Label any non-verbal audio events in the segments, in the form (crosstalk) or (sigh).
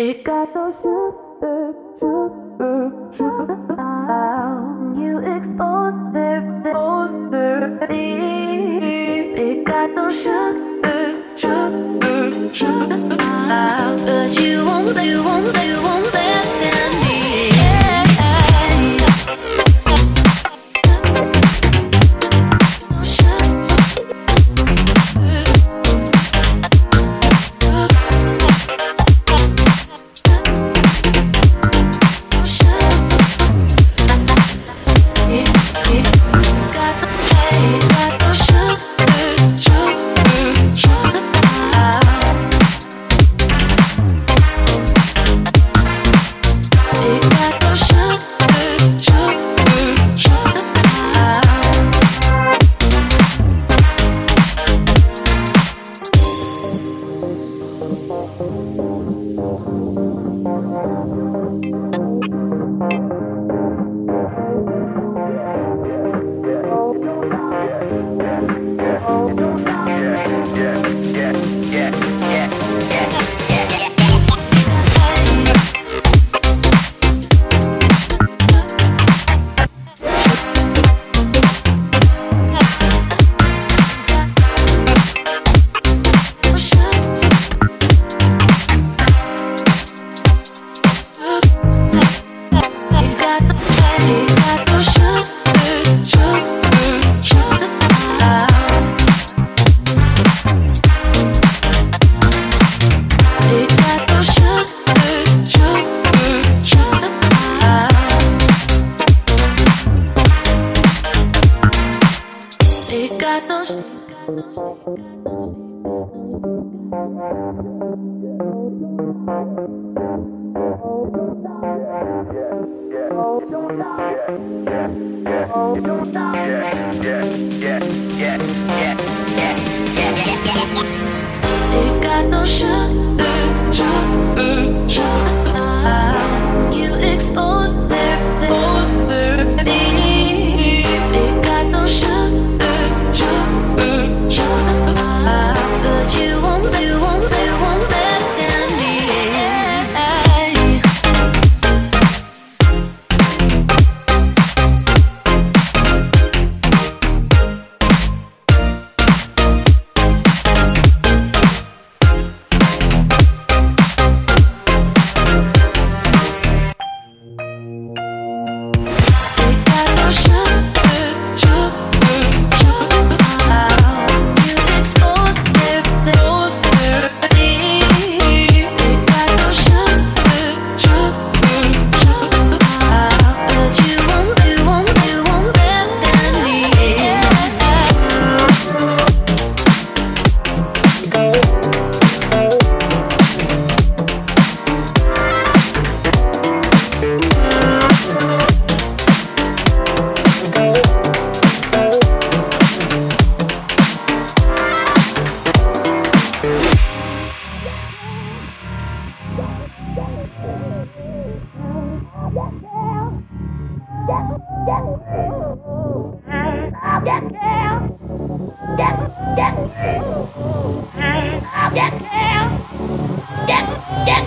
It got no sugar, sugar, sugar. Found you exposed there, exposed got no sugar, sugar, sugar. But you won't, you won't, you won't. gatos. Got no sugar, sugar. You expose their, their, their. à, dắt theo dắt dắt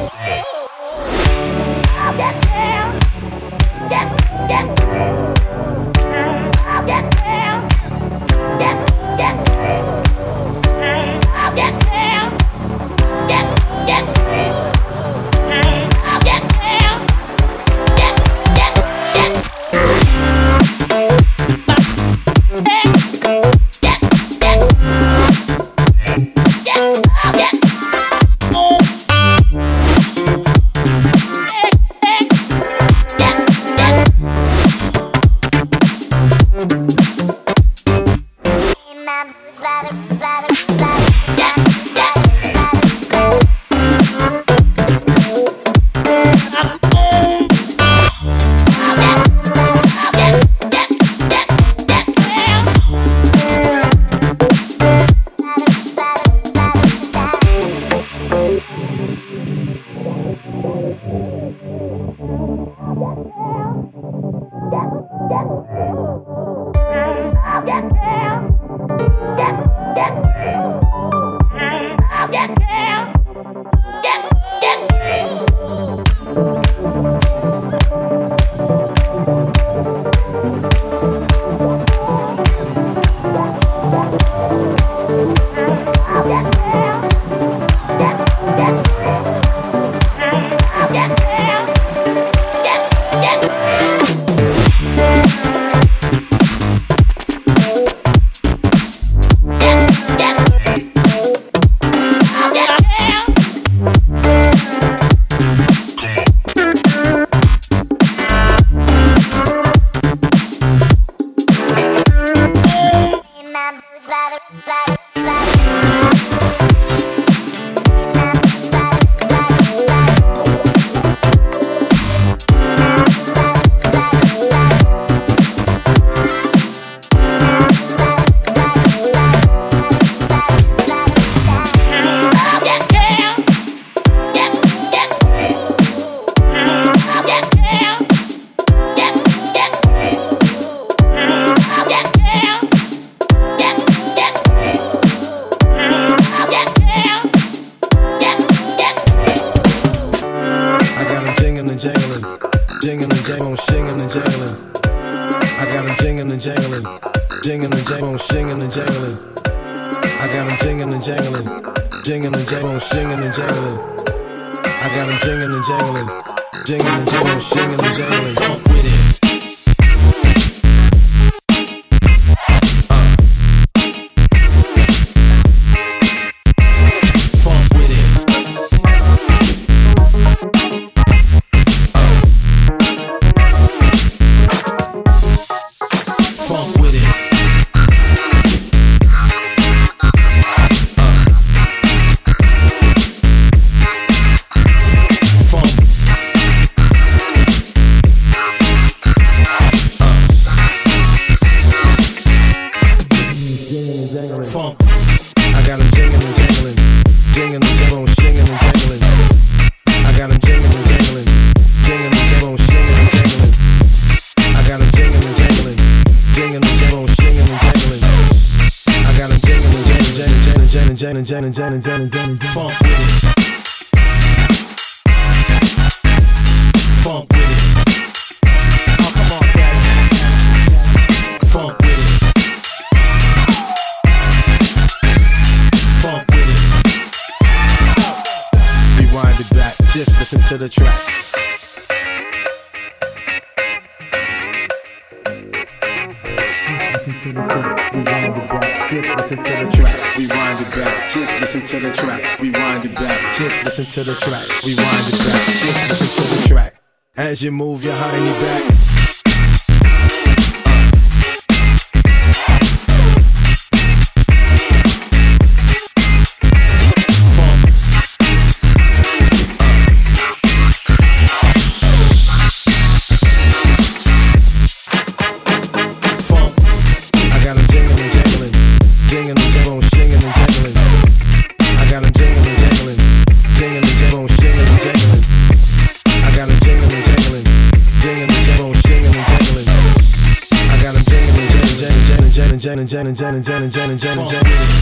and Jan and and and and Funk with it. Funk with it. Funk with it. Funk with it. Rewind it back. Just listen to the track. (laughs) Just listen to the track. Rewind it back. Just listen to the track. Rewind it back. Just listen to the track. Rewind it back. Just listen to the track. As you move your honey back. Jen and Jen and Jen and Jen and Jen.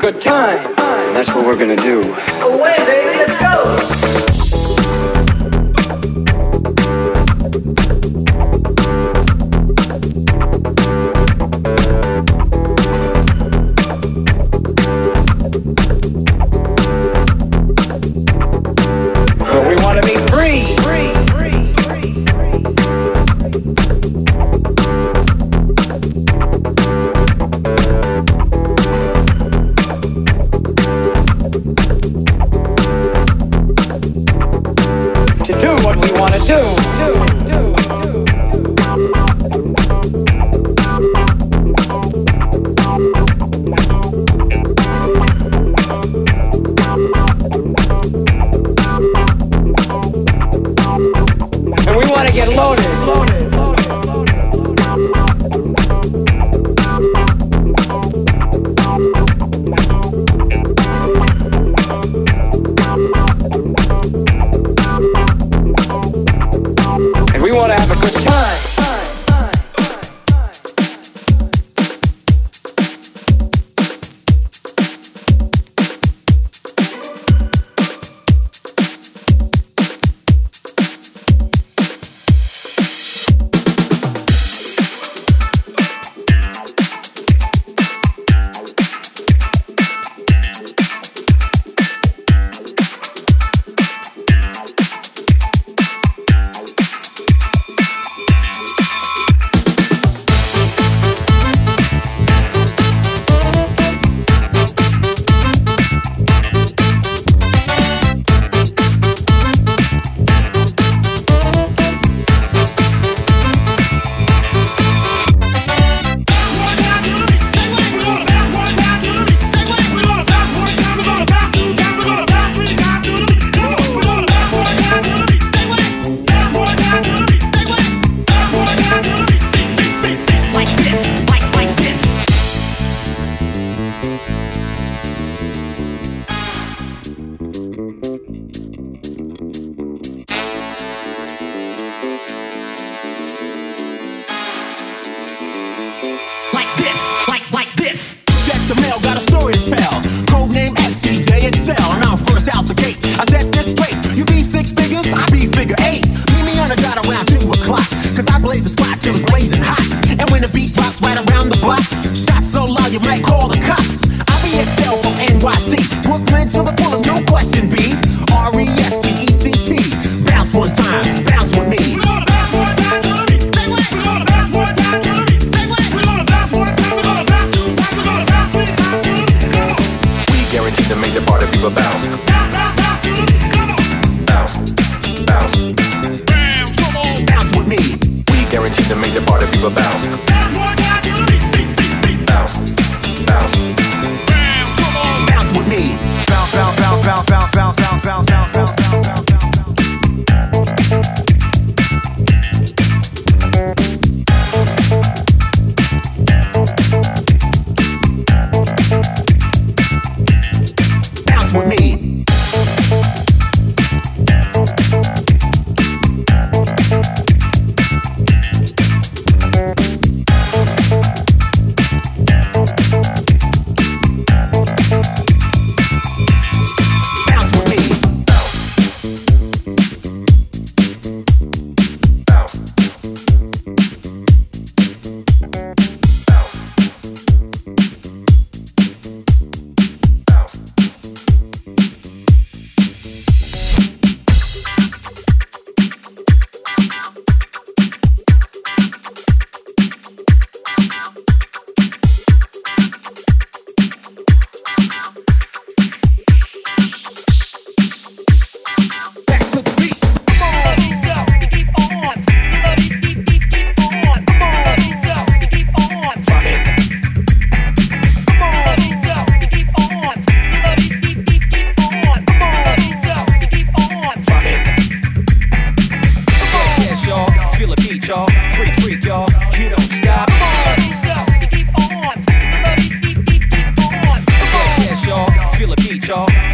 good time. And that's what we're gonna do.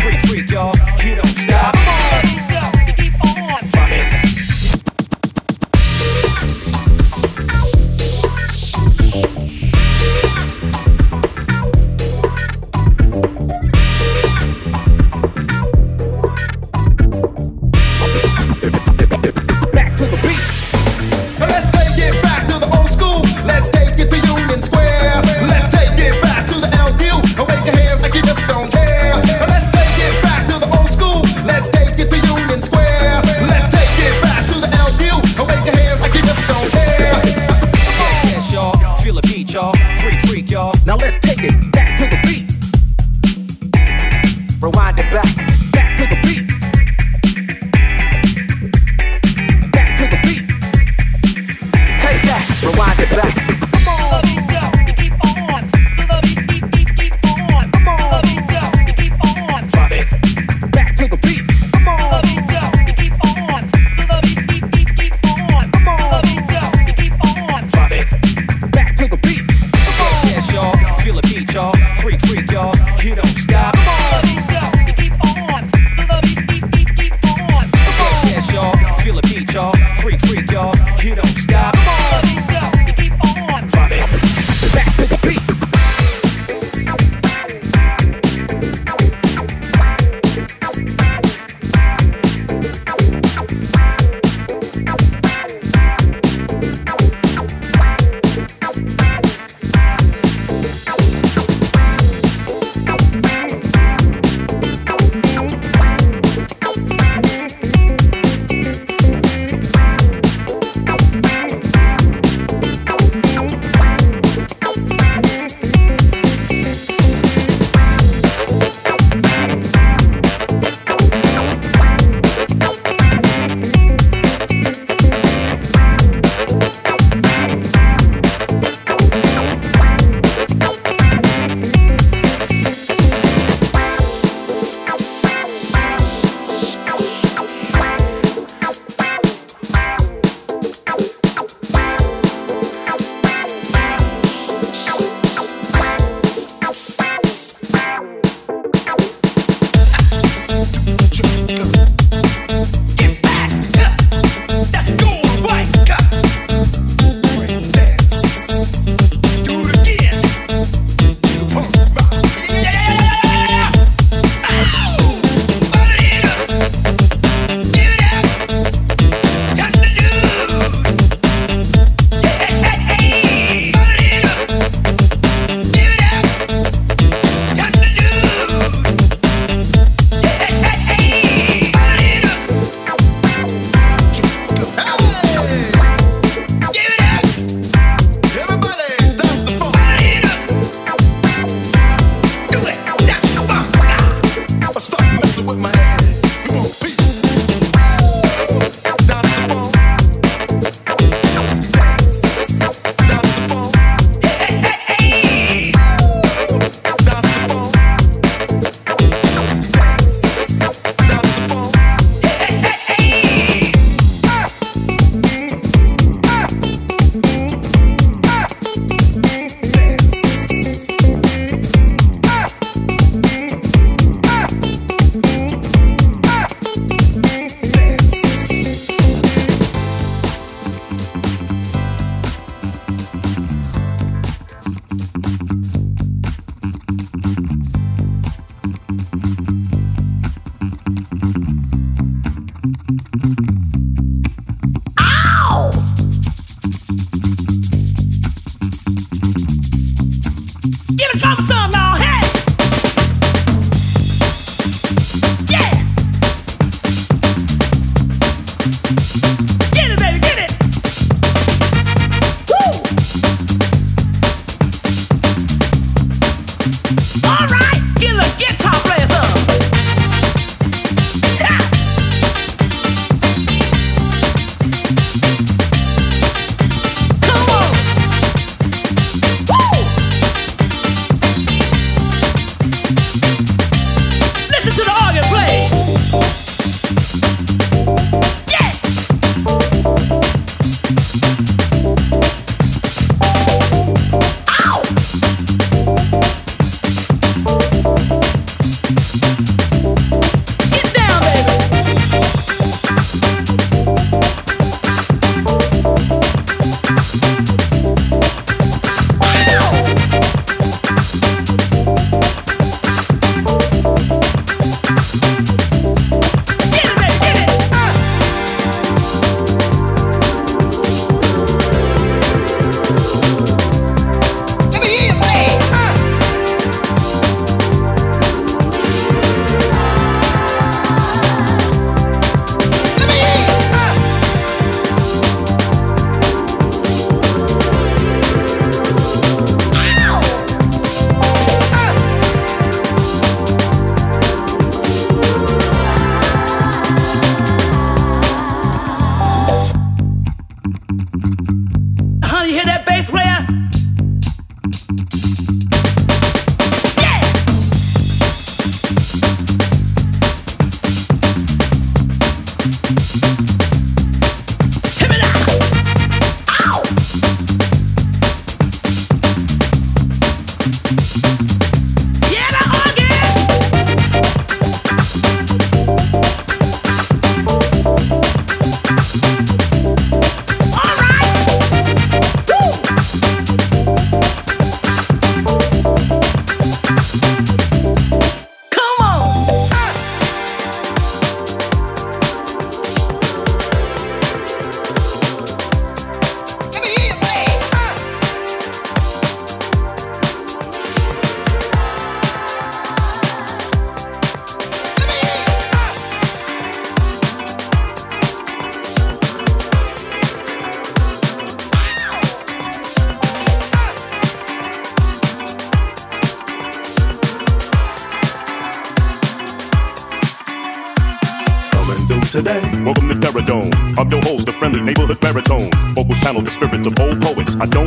Freak, freak, y'all.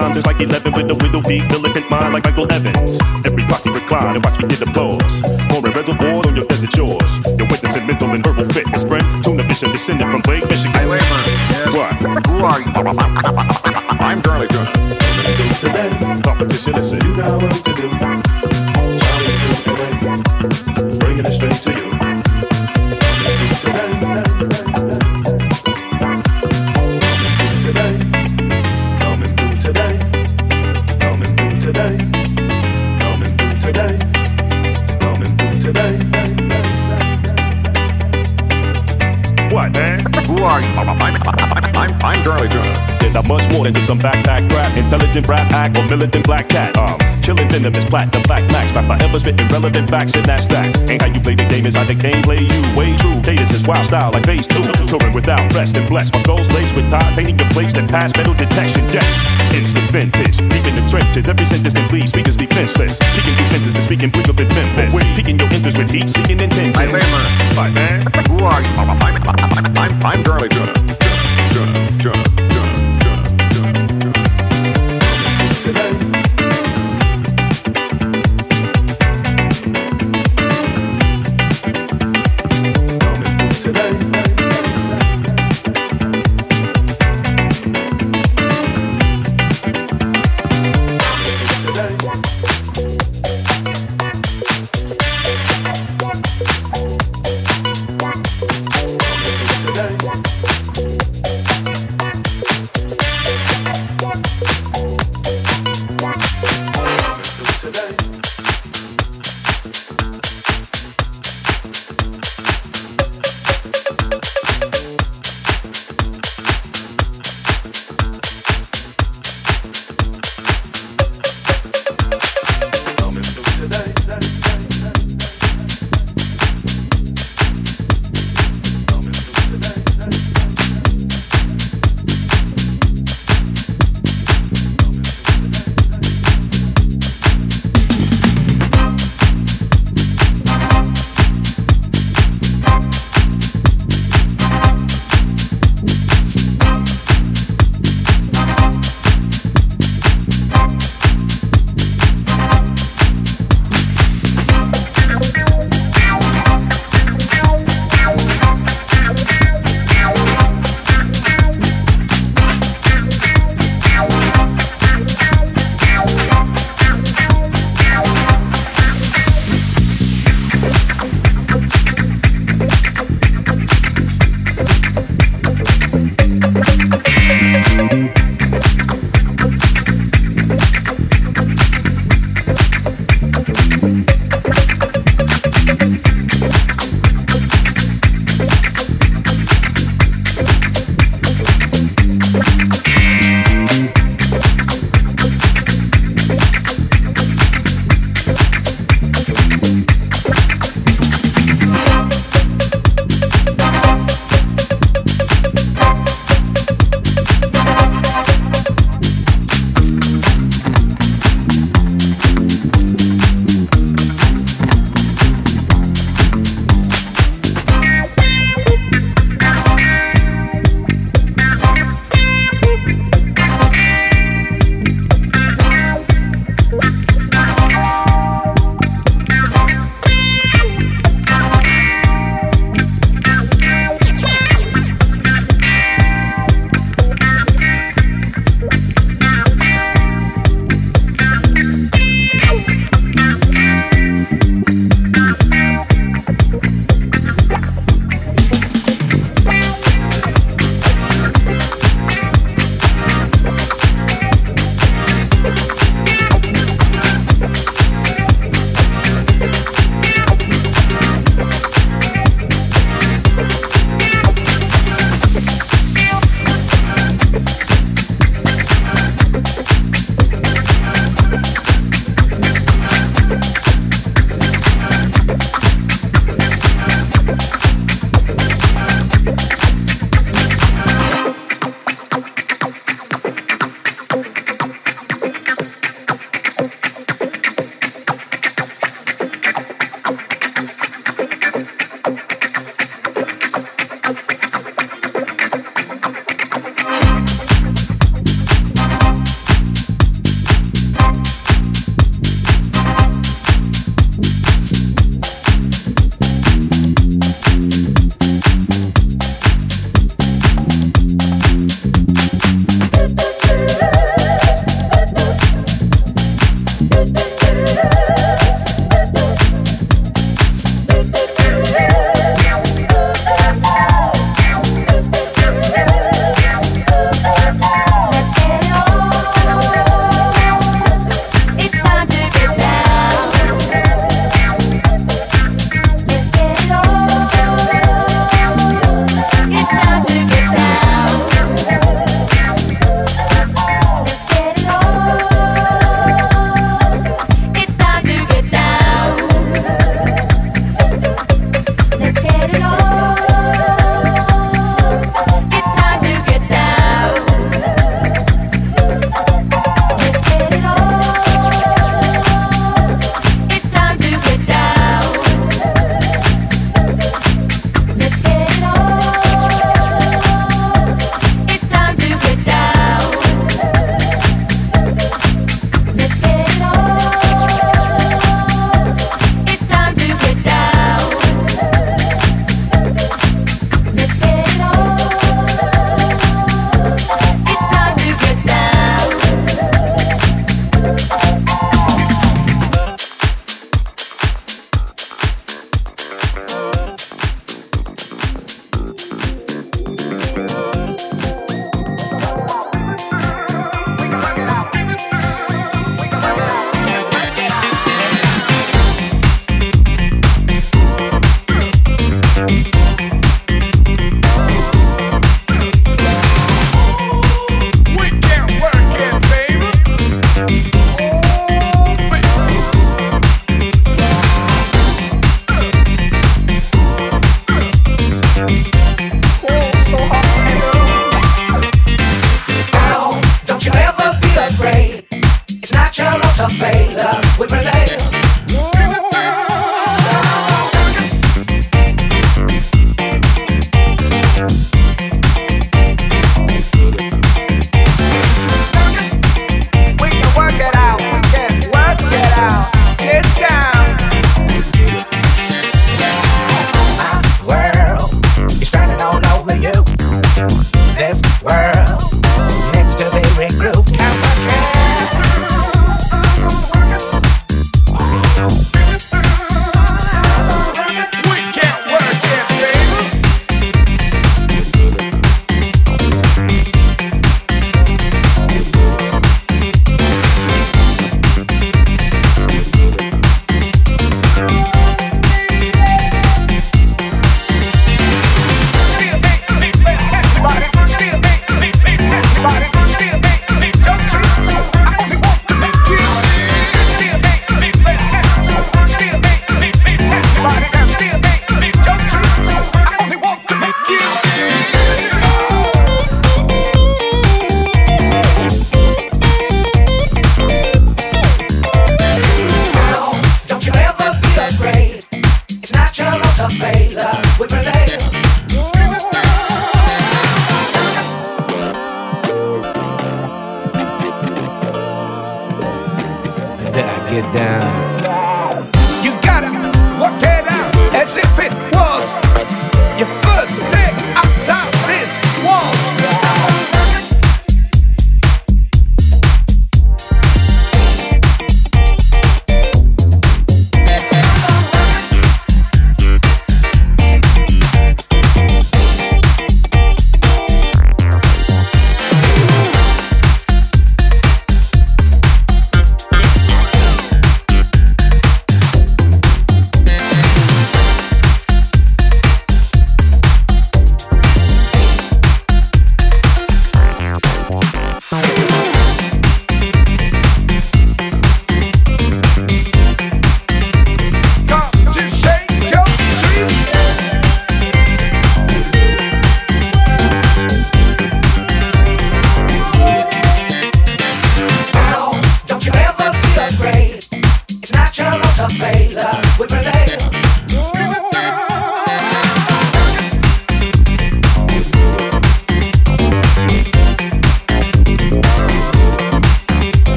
good just like 11 with the window be diligent mind like Michael Evans. Every posse recline and watch me get the applause. Pouring reservoir on your desert shores. You're witnessing mental and verbal fitness, friend. Tuna vision descended from Lake Michigan. Hey, wait a minute. Yes. What? Who are you? I'm Charlie Cook. Today, competition, listen. You got work to do. Charlie today. Bringing it straight to you. Much more than just some backpack rap, intelligent rap act, or militant black cat. Um, killing venomous platinum black max, rap forever spitting relevant facts in that stack. Ain't how you play the game, is how the game play you. Way true, cadence is wild style like phase two. Touring without rest and blessed. My skull's laced with time, painting your place that pass metal detection. Yes, instant vintage, deep in the trenches. Every sentence can complete, speakers defenseless. Peeking through fences and speaking bleak up in Memphis. Peeking your interest with heat, seeking intention. I say, man. Right, man. Who are you? I'm, I'm, I'm, I'm Charlie Tuna. Tuna, Tuna, Tuna,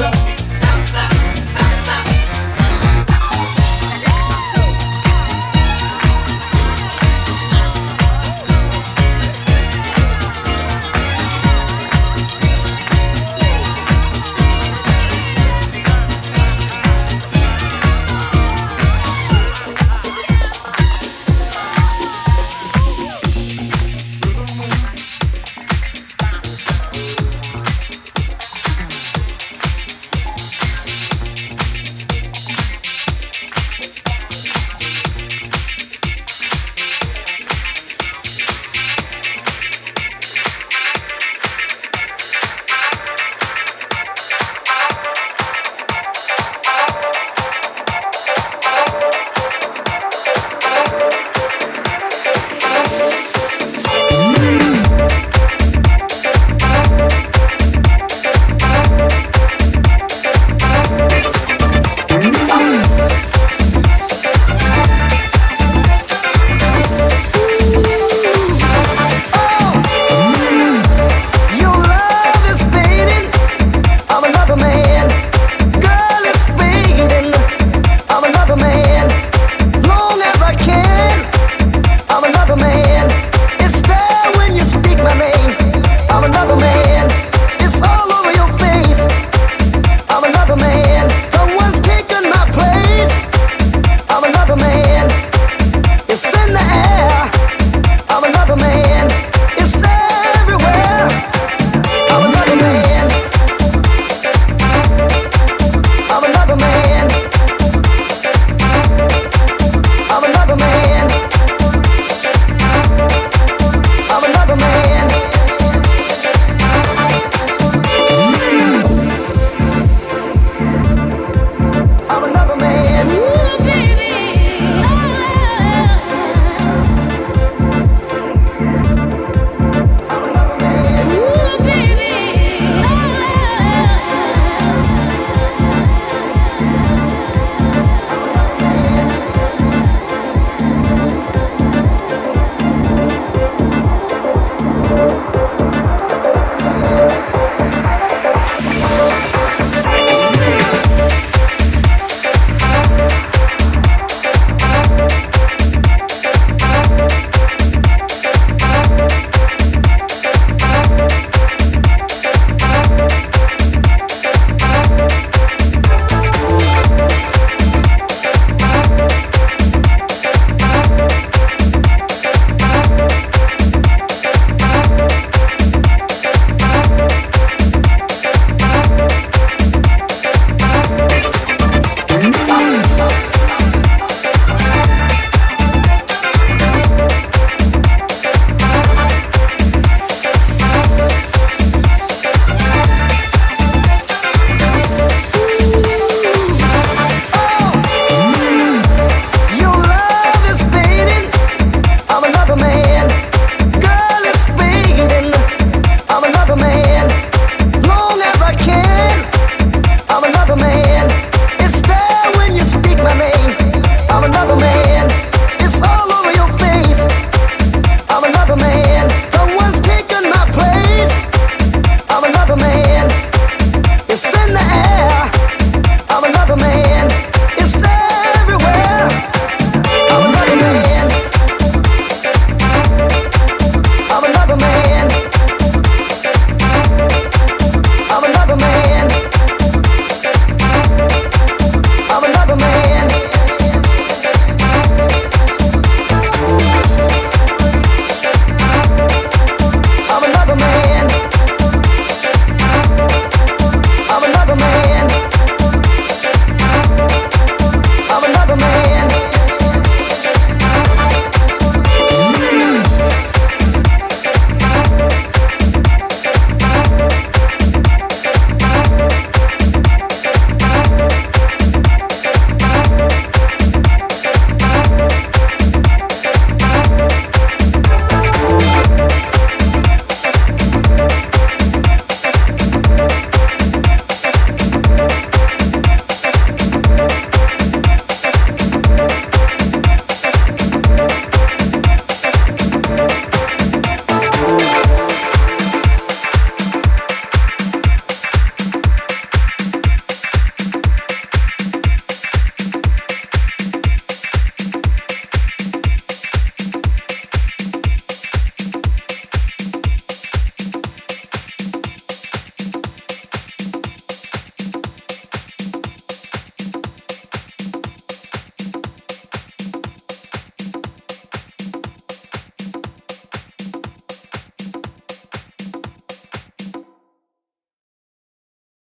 up.